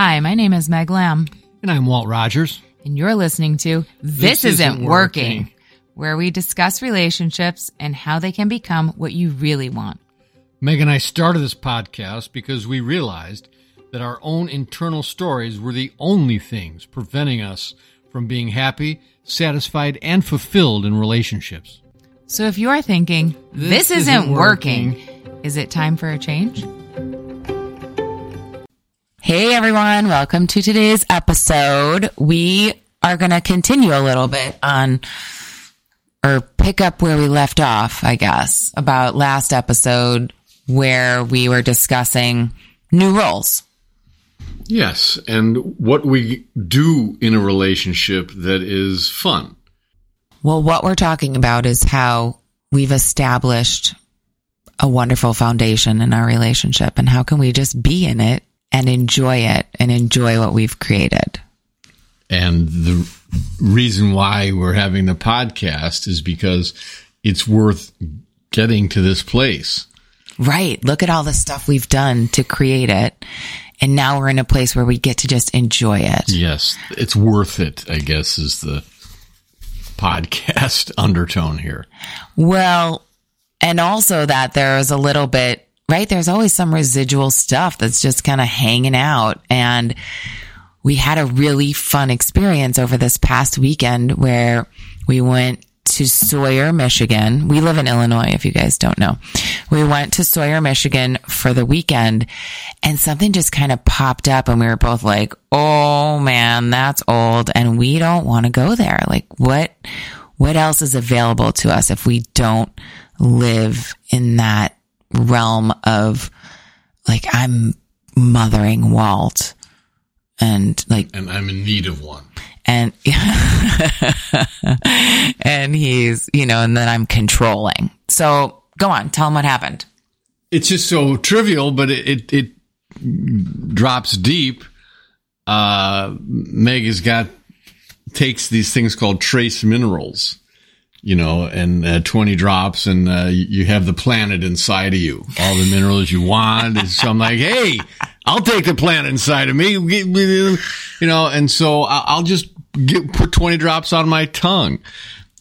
Hi, my name is Meg Lamm, And I'm Walt Rogers. and you're listening to This, This Isn't, Isn't working, Working. where we discuss relationships and how they can become what you really want. Meg and I started this podcast because we realized that our own internal stories were the only things preventing us from being happy, satisfied, and fulfilled in relationships. So if you are thinking, This, This isn't, isn't working, is it time for a change? Hey everyone, welcome to today's episode. We are going to continue a little bit on or pick up where we left off, I guess, about last episode where we were discussing new roles. Yes, and what we do in a relationship that is fun. Well, what we're talking about is how we've established a wonderful foundation in our relationship and how can we just be in it and enjoy it and enjoy what we've created. And the reason why we're having the podcast is because it's worth getting to this place. Right. Look at all the stuff we've done to create it. And now we're in a place where we get to just enjoy it. Yes, it's worth it, I guess, is the podcast undertone here. Well, and also that there's a little bit, right? There's always some residual stuff that's just kind of hanging out. And we had a really fun experience over this past weekend where we went to Sawyer, Michigan. We live in Illinois, if you guys don't know. We went to Sawyer, Michigan for the weekend and something just kind of popped up and we were both like, Oh man, that's old and we don't want to go there. Like what, what else is available to us if we don't live in that realm of like, I'm mothering Walt and like And I'm in need of one. and and he's you know and then i'm controlling so go on tell him what happened It's just so trivial, but it, it, it drops deep. Uh, Meg has got, takes these things called trace minerals, you know, and uh, 20 drops and uh, you have the planet inside of you, all the minerals you want. And so I'm like, hey, I'll take the planet inside of me, you know, and so I'll just get, put 20 drops on my tongue.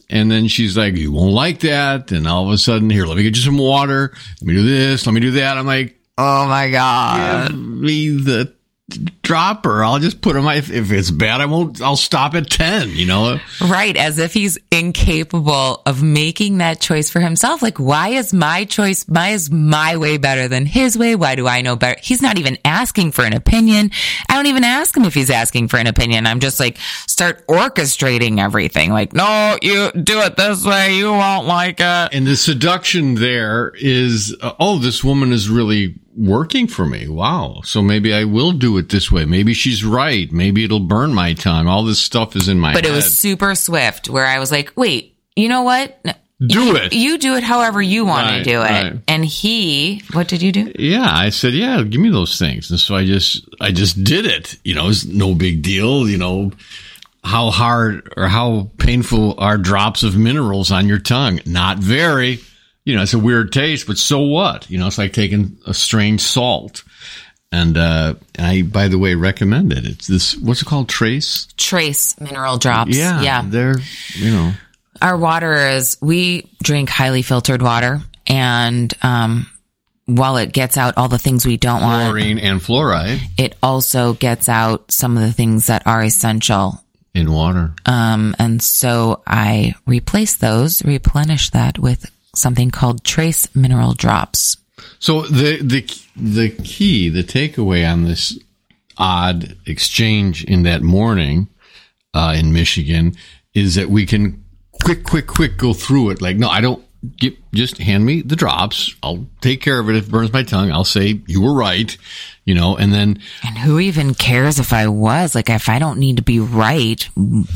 And then she's like, you won't like that. And all of a sudden, here, let me get you some water. Let me do this. Let me do that. I'm like, oh my god give me the dropper. I'll just put my, if, if it's bad, I won't, I'll stop at 10, you know? right as if he's incapable of making that choice for himself. Like why is my choice why is my way better than his way? Why do i know better? He's not even asking for an opinion. I don't even ask him if he's asking for an opinion. I'm just like start orchestrating everything. Like no you do it this way. You won't like it. And the seduction there is, uh, oh, this woman is really working for me. Wow. So maybe I will do it this way. Maybe she's right. Maybe it'll burn my tongue. All this stuff is in my but head. it was super swift where I was like, wait, you know what? Do you, it. You do it however you want Right, to do it. right. And he, what did you do? yeah, I said, yeah, give me those things. And so I just, I just did it. You know, it's no big deal. You know, how hard or how painful are drops of minerals on your tongue? Not very. You know, it's a weird taste, but so what? You know, it's like taking a strange salt. And, uh, I, by the way, recommend it. It's this, what's it called? Trace? Trace mineral drops. Yeah. Yeah. They're, you know, Our water is, we drink highly filtered water and, um, while it gets out all the things we don't want, chlorine and fluoride it also gets out some of the things that are essential. in water. Um, and so I replace those, replenish that with something called trace mineral drops. So the the the key, the takeaway on this odd exchange in that morning uh, in Michigan is that we can quick, quick, quick go through it. Like, no, I don't. Get, just hand me the drops. I'll take care of it. If it burns my tongue, I'll say you were right. You know, and then And who even cares if I was? Like, if I don't need to be right,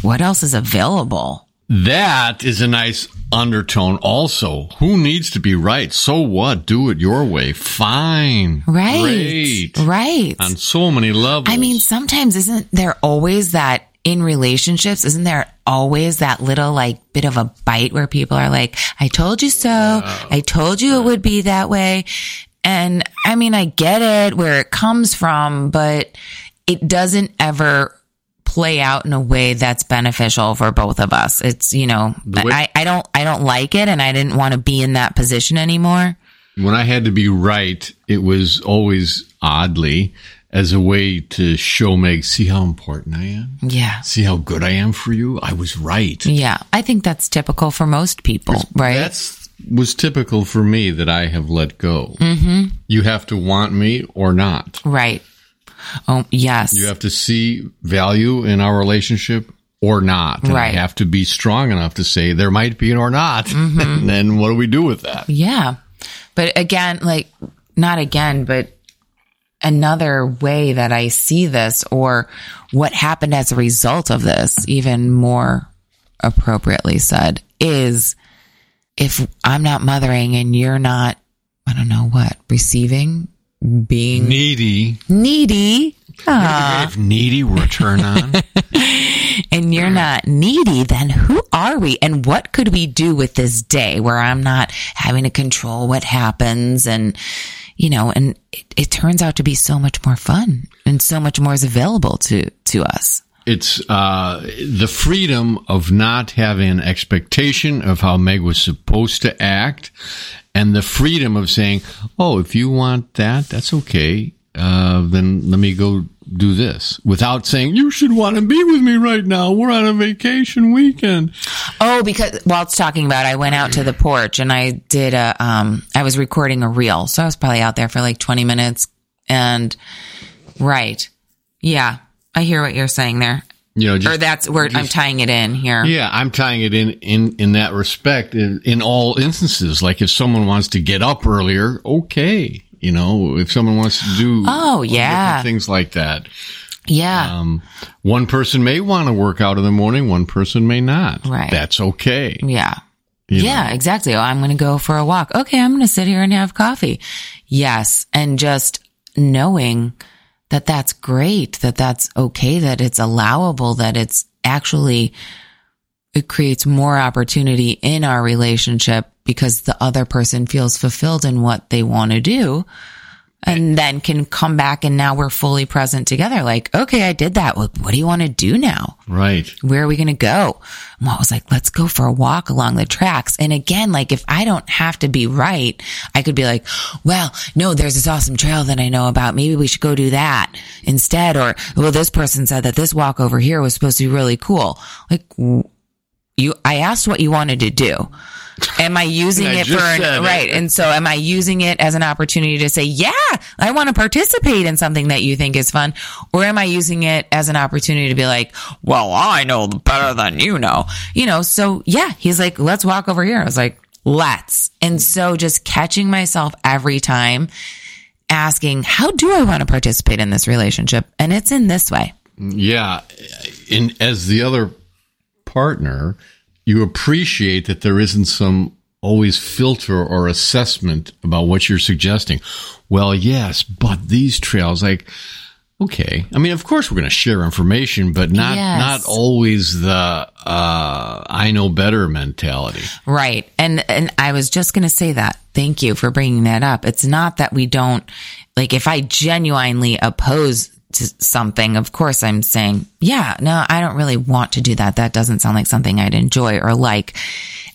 what else is available? That is a nice undertone. Also, who needs to be right? So what? Do it your way. Fine. Right. Great. Right. On so many levels. I mean, sometimes isn't there always that in relationships? Isn't there always that little like bit of a bite where people are like, I told you so. I told you it would be that way. And I mean, I get it where it comes from, but it doesn't ever play out in a way that's beneficial for both of us. It's, you know, way- I, I don't, I don't like it and I didn't want to be in that position anymore. when I had to be right, it was always oddly as a way to show Meg, see how important I am? Yeah. See how good I am for you? I was right. Yeah. I think that's typical for most people, right? That's was typical for me that I have let go. Mm-hmm. You have to want me or not. right. Oh, yes. You have to see value in our relationship or not. And Right. I have to be strong enough to say there might be or not. Mm-hmm. and then what do we do with that? Yeah. But again, like, not again, but another way that I see this or what happened as a result of this, even more appropriately said, is if I'm not mothering and you're not, I don't know what, receiving, being Needy. needy, ah, If needy were a turn on. and you're not needy, then who are we? And what could we do with this day where I'm not having to control what happens? And, you know, and it, it turns out to be so much more fun and so much more is available to, to us. It's uh, the freedom of not having an expectation of how Meg was supposed to act, and the freedom of saying, "Oh, if you want that, that's okay. Uh, then let me go do this," without saying, "You should want to be with me right now. We're on a vacation weekend." Oh, because while it's talking about, I went out to the porch and I did a, um, I was recording a reel. So I was probably out there for like 20 minutes and, right. Yeah. I hear what you're saying there. You know, Or that's where I'm tying it in here. Yeah, I'm tying it in in in that respect. In, in all instances, like if someone wants to get up earlier, okay. You know, if someone wants to do Oh, yeah. things like that. Yeah. Um, one person may want to work out in the morning, one person may not. Right. That's okay. Yeah. You yeah, exactly. Oh, I'm going to go for a walk. Okay, I'm going to sit here and have coffee. Yes. And just knowing that that's great, that that's okay, that it's allowable, that it's actually, it creates more opportunity in our relationship because the other person feels fulfilled in what they want to do and then can come back and now we're fully present together. Like, okay, I did that. What, what do you want to do now? Right. where are we going to go? And Walt was like, let's go for a walk along the tracks. And again, like if I don't have to be right, I could be like, well, no, there's this awesome trail that I know about. Maybe we should go do that instead. Or, well, this person said that this walk over here was supposed to be really cool. Like you, I asked what you wanted to do. Am I using I it for an, it. right? And so am I using it as an opportunity to say, yeah, I want to participate in something that you think is fun? Or am I using it as an opportunity to be like, well, I know better than you know, you know? So yeah, he's like, let's walk over here. I was like, let's. And so just catching myself every time asking, how do I want to participate in this relationship? And it's in this way. Yeah. In as the other partner, you appreciate that there isn't some always filter or assessment about what you're suggesting. Well, yes, but these trails, like, okay. I mean, of course we're going to share information, but not, Yes. not always the, uh, I know better mentality. Right. And and I was just going to say that. Thank you for bringing that up. It's not that we don't like if I genuinely oppose to something, of course I'm saying, yeah, no, I don't really want to do that. That doesn't sound like something I'd enjoy or like.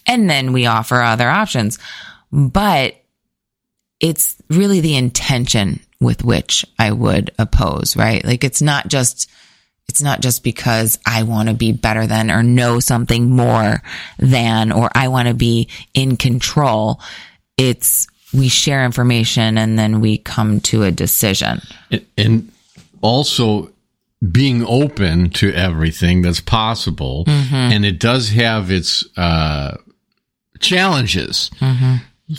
And then we offer other options. But it's really the intention with which I would oppose, right? Like it's not just it's not just because I want to be better than or know something more than or I want to be in control. It's we share information and then we come to a decision. And- also being open to everything that's possible and it does have its uh, challenges.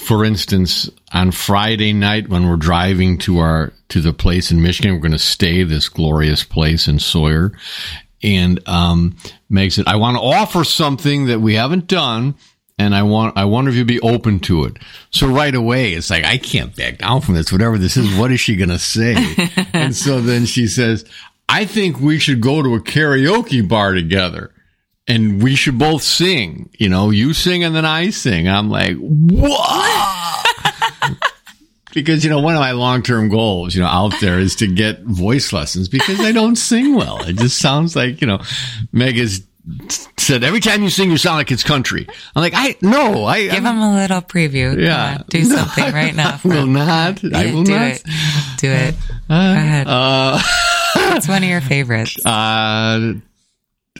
For instance on friday night when we're driving to our to the place in michigan we're going to stay this glorious place in sawyer. And um, meg said i want to offer something that we haven't done and I want, I wonder if you'd be open to it. So right away, it's like, I can't back down from this, whatever this is. What is she going to say? and so then she says, I think we should go to a karaoke bar together and we should both sing. You know, you sing and then I sing. I'm like, what? because you know one of my long term goals, you know, out there is to get voice lessons because I don't sing well. It just sounds like you know, Meg has said every time you sing, you sound like it's country. I'm like, I no, I Give him a little preview. Yeah, do No, something I- right now. I will not. I will do not. it. Do it. Go ahead. Uh, it's one of your favorites. uh,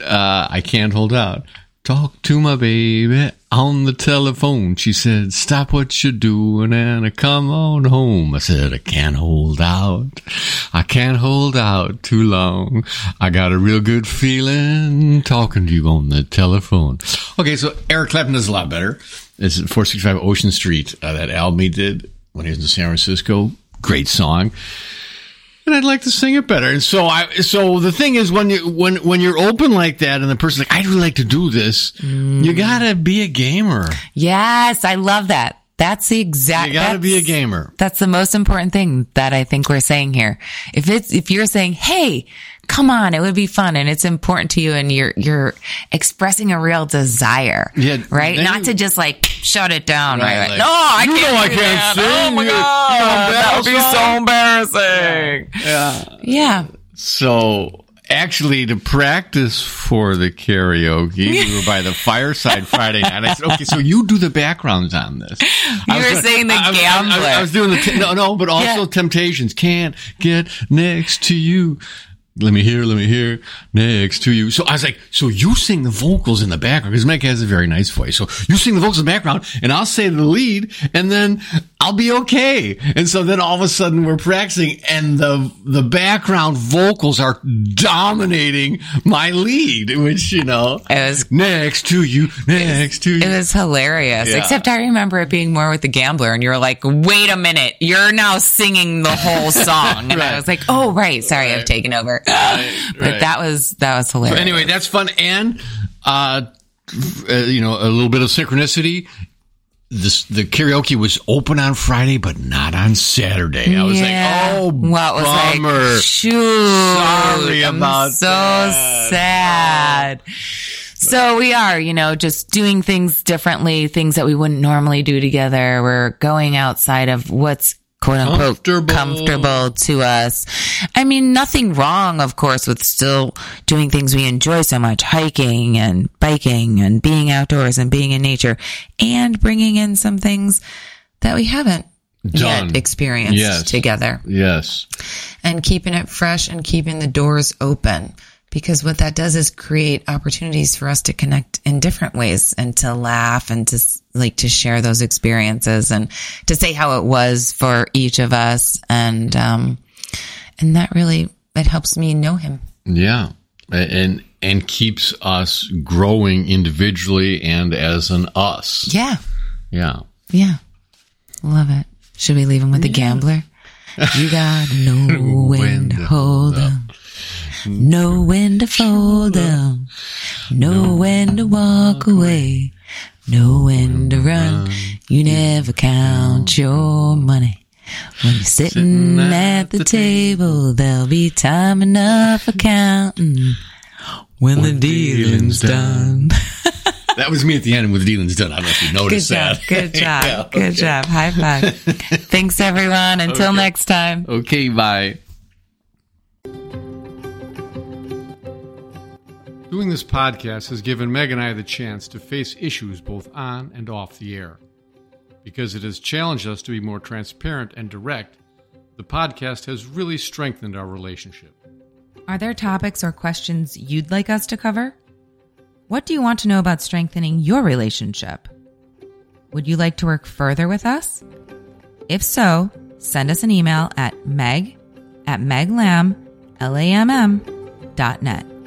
uh, I can't hold out. Talk to my baby on the telephone. She said, stop what you're doing and come on home. I said, I can't hold out. I can't hold out too long. I got a real good feeling talking to you on the telephone. Okay. So Eric Clapton does a lot better. Is 465 Ocean Street, uh, that album he did when he was in San Francisco. Great song and I'd like to sing it better. And so I, so the thing is when you, when, when you're open like that and the person's like, I'd really like to do this, mm. you gotta be a gamer. Yes, I love that. That's the exact. You gotta be a gamer. That's the most important thing that I think we're saying here. If it's, if you're saying, Hey, come on, it would be fun and it's important to you and you're, you're expressing a real desire. Yeah, Right. Not you- to just like shut it down. Right. Right, like, no, I you can't. know I can't that. sing. Oh my God. That would be so embarrassing. Yeah. Yeah. So actually to practice for the karaoke, we were by the fireside Friday night. I said, okay, so you do the backgrounds on this. You were saying the I, was- I, gambler. I was doing the, t- no, no, but also Yeah. temptations. Can't get next to you. Let me hear, let me hear next to you. So I was like, so you sing the vocals in the background because Mike has a very nice voice. So you sing the vocals in the background and I'll say the lead and then I'll be okay. And so then all of a sudden we're practicing and the, the background vocals are dominating my lead, which, you know, It was next to you, next to you. It was hilarious. Yeah. Except I remember it being more with the gambler, and you were like, "Wait a minute, you're now singing the whole song," and Right. I was like, "Oh, right, sorry, I've taken over." but right. that was that was hilarious. anyway, that's fun. And, uh, uh, you know, a little bit of synchronicity. This, the karaoke was open on Friday, but not on Saturday. I was Yeah. like, oh, well, was bummer. like, shoot, Sorry I'm about so that. sad. So we are, you know, just doing things differently, things that we wouldn't normally do together. We're going outside of what's quote unquote Comfortable. comfortable to us. I mean, nothing wrong, of course, with still doing things we enjoy so much, hiking and biking and being outdoors and being in nature and bringing in some things that we haven't Done. yet experienced Yes. together yes. and keeping it fresh and keeping the doors open. Because what that does is create opportunities for us to connect in different ways and to laugh and to like to share those experiences and to say how it was for each of us. And, um, and that really, it helps me know him. Yeah. And, and keeps us growing individually and as an us. Yeah. Yeah. Yeah. Love it. Should we leave him with the gambler? You gotta know when to hold 'em. Know when to fold 'em. Know when to walk away. Know when to run. You never count your money. When you're sitting at the table, there'll be time enough for counting. When the dealing's done. That was me at the end with the dealing's done. I don't know if you Good noticed job. that. Good job. Yeah, Good job. High five. Thanks, everyone. Until next time. Okay, bye. Doing this podcast has given Meg and I the chance to face issues both on and off the air. Because it has challenged us to be more transparent and direct, the podcast has really strengthened our relationship. Are there topics or questions you'd like us to cover? What do you want to know about strengthening your relationship? Would you like to work further with us? If so, send us an email at meg at meglam, L-A-M-M, dot net.